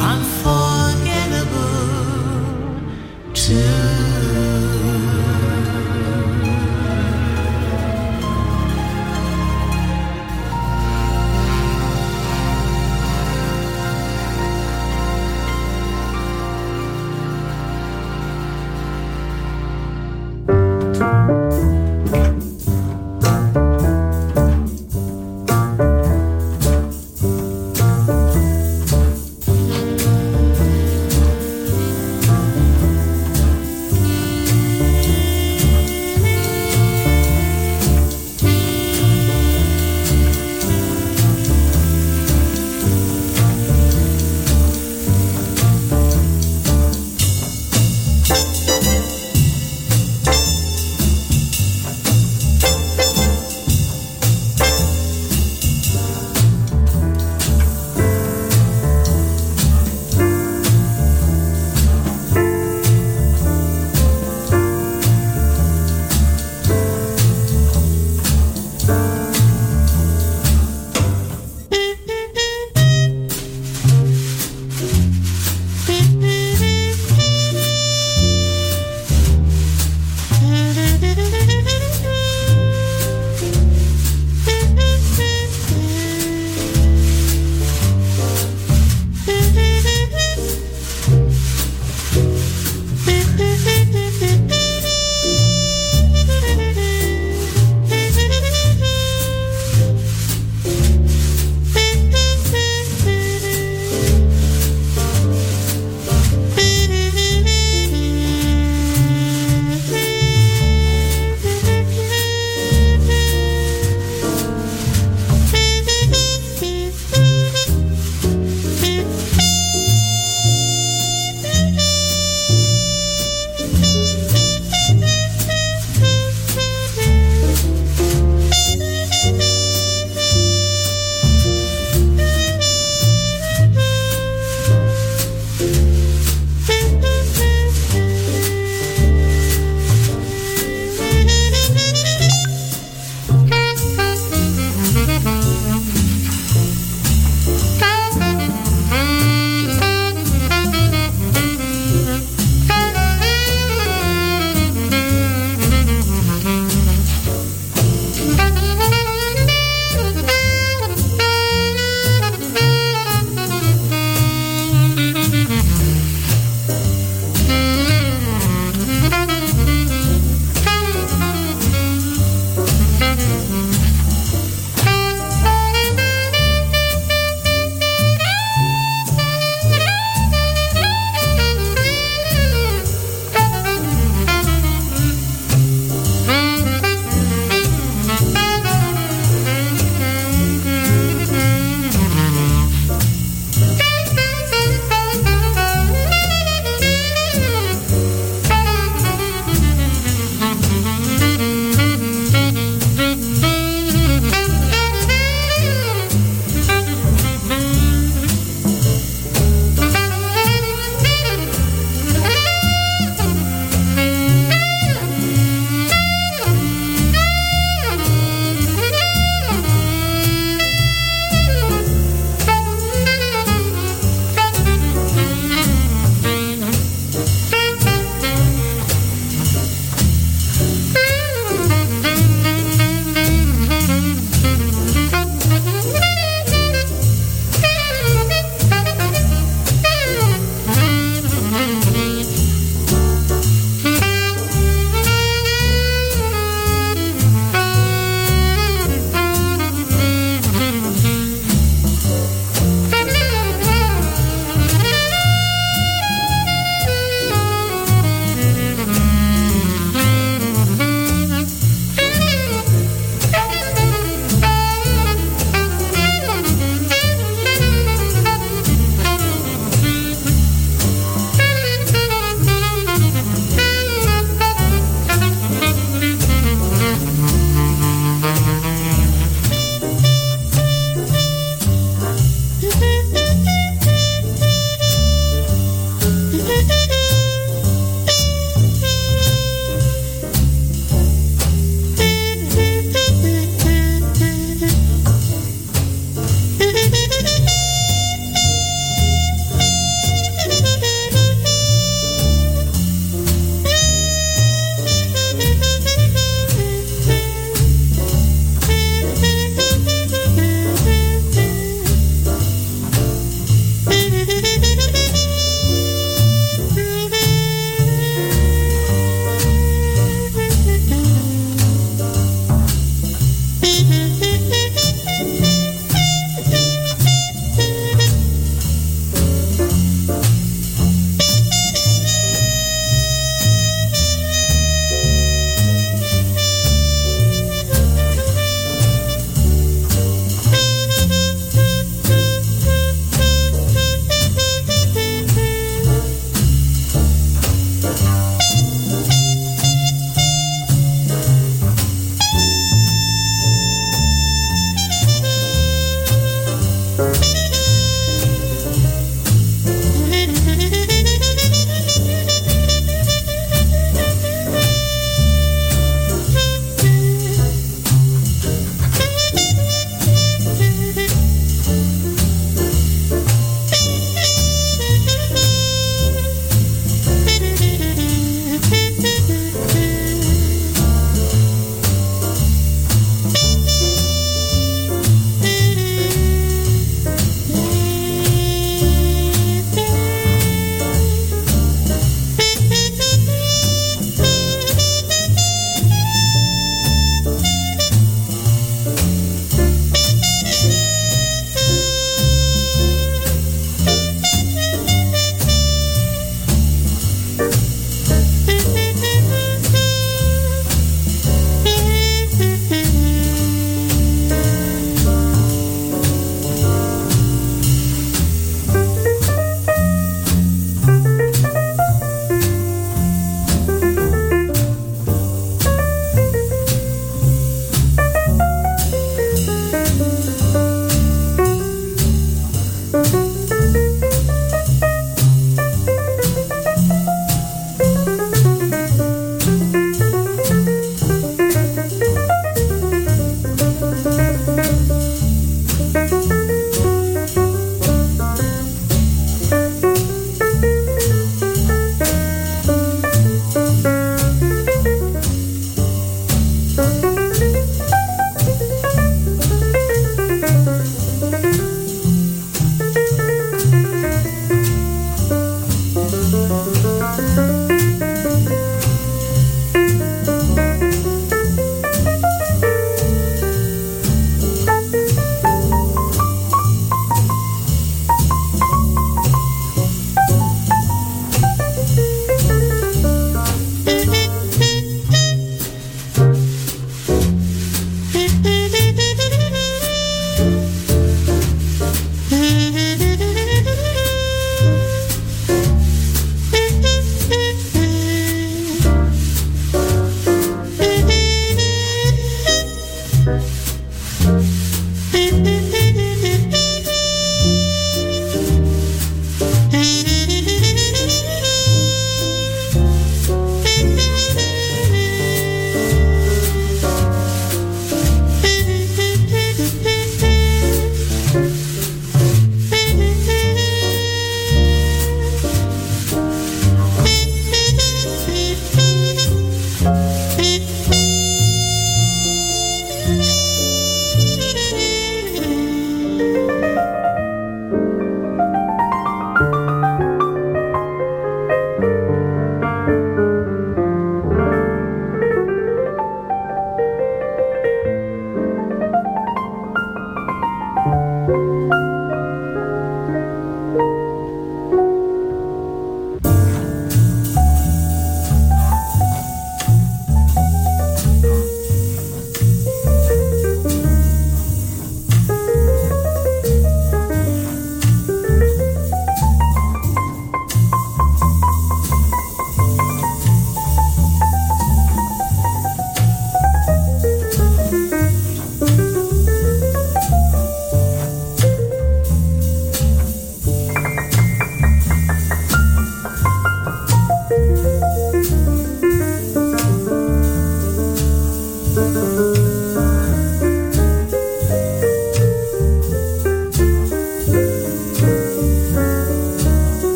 Unforgettable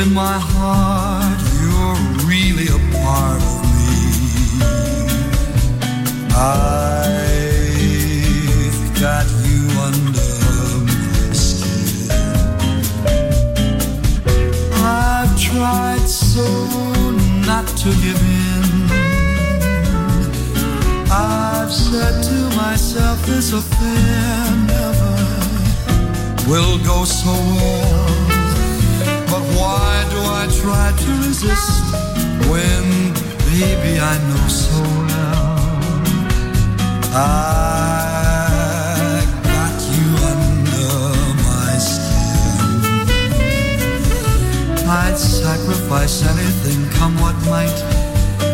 In my heart, you're really a part of me. I've got you under my skin. I've tried so not to give in. I've said to myself, this affair never will go so well. But why do I try to resist when, baby, I know so well I got you under my skin. I'd sacrifice anything, come what might,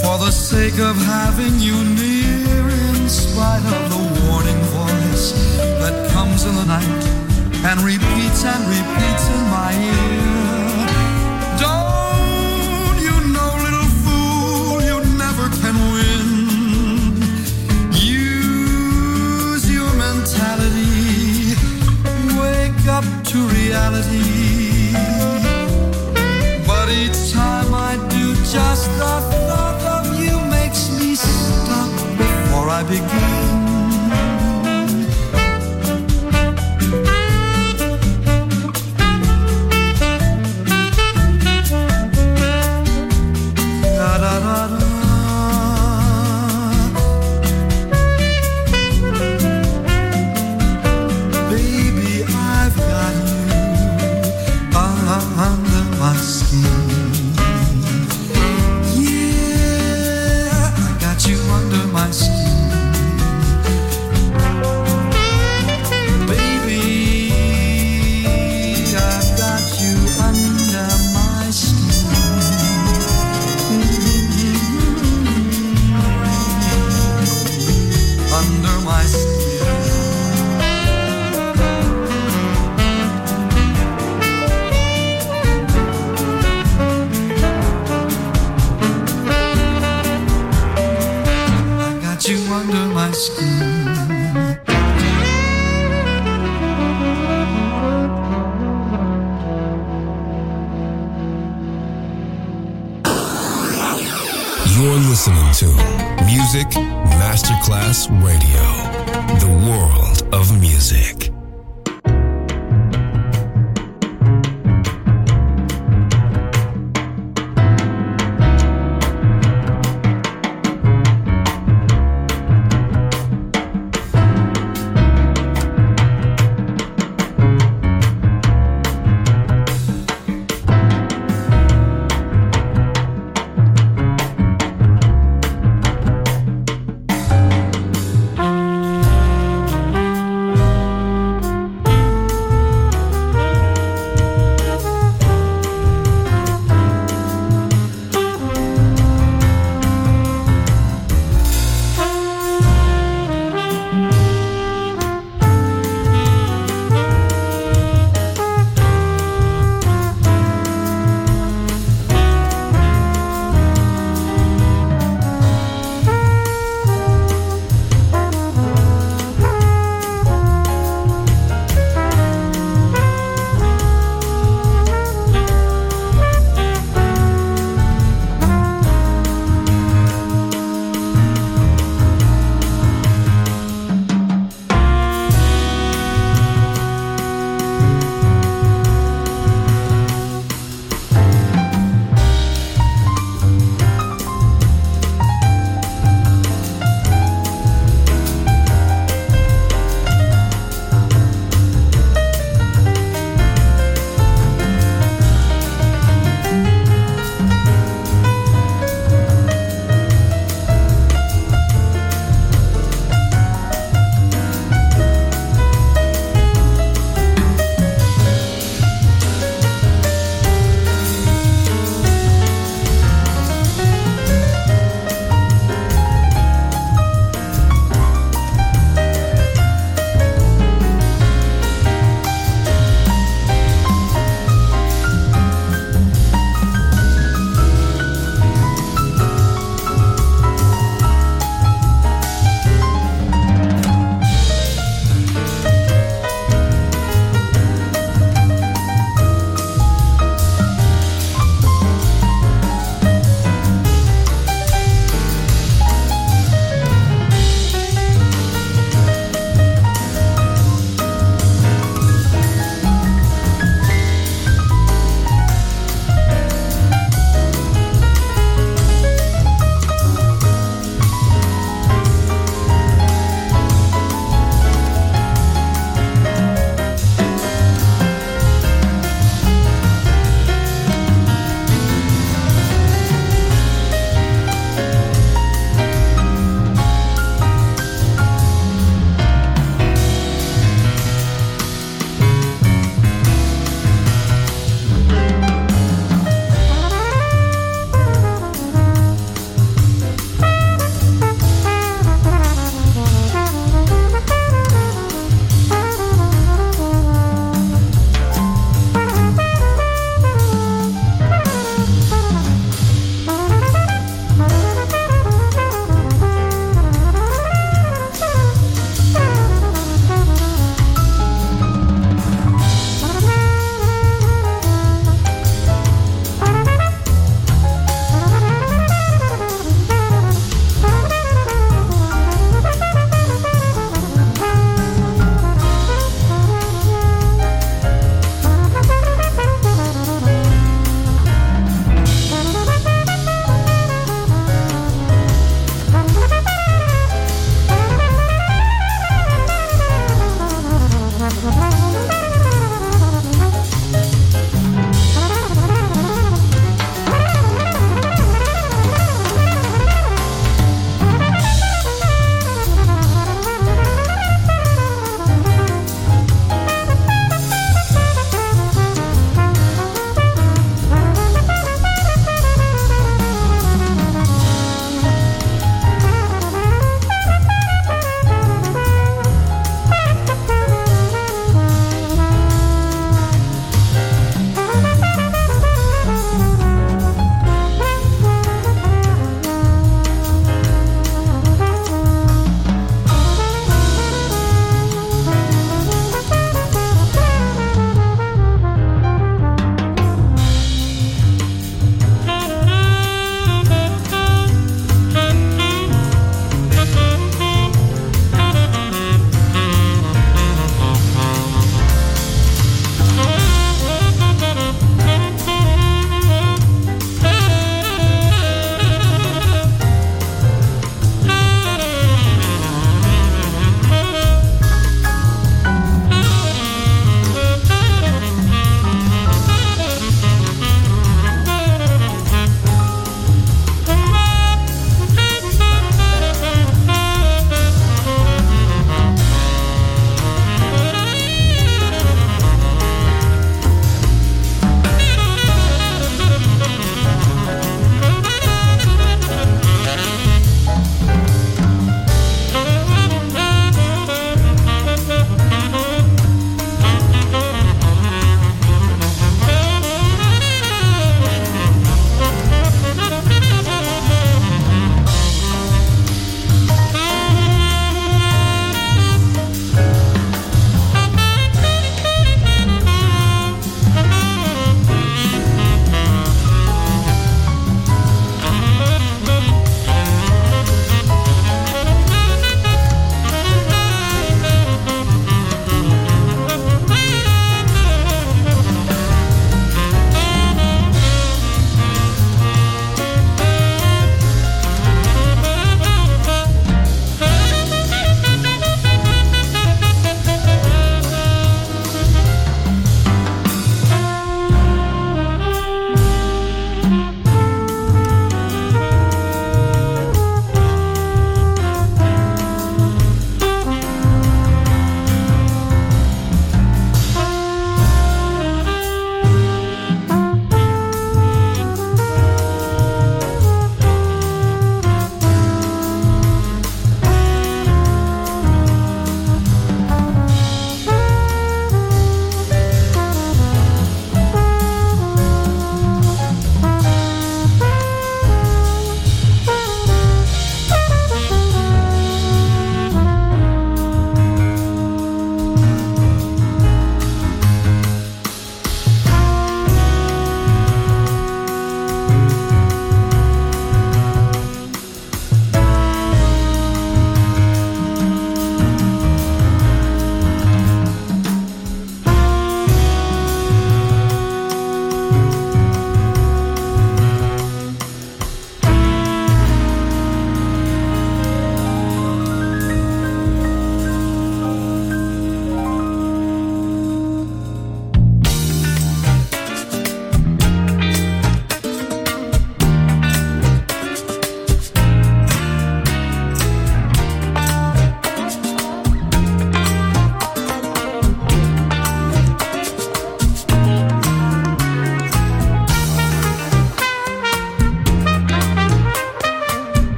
for the sake of having you near, in spite of the warning voice that comes in the night and repeats and repeats in my ear. To reality. But each time I do, just the thought of you makes me stop before I begin.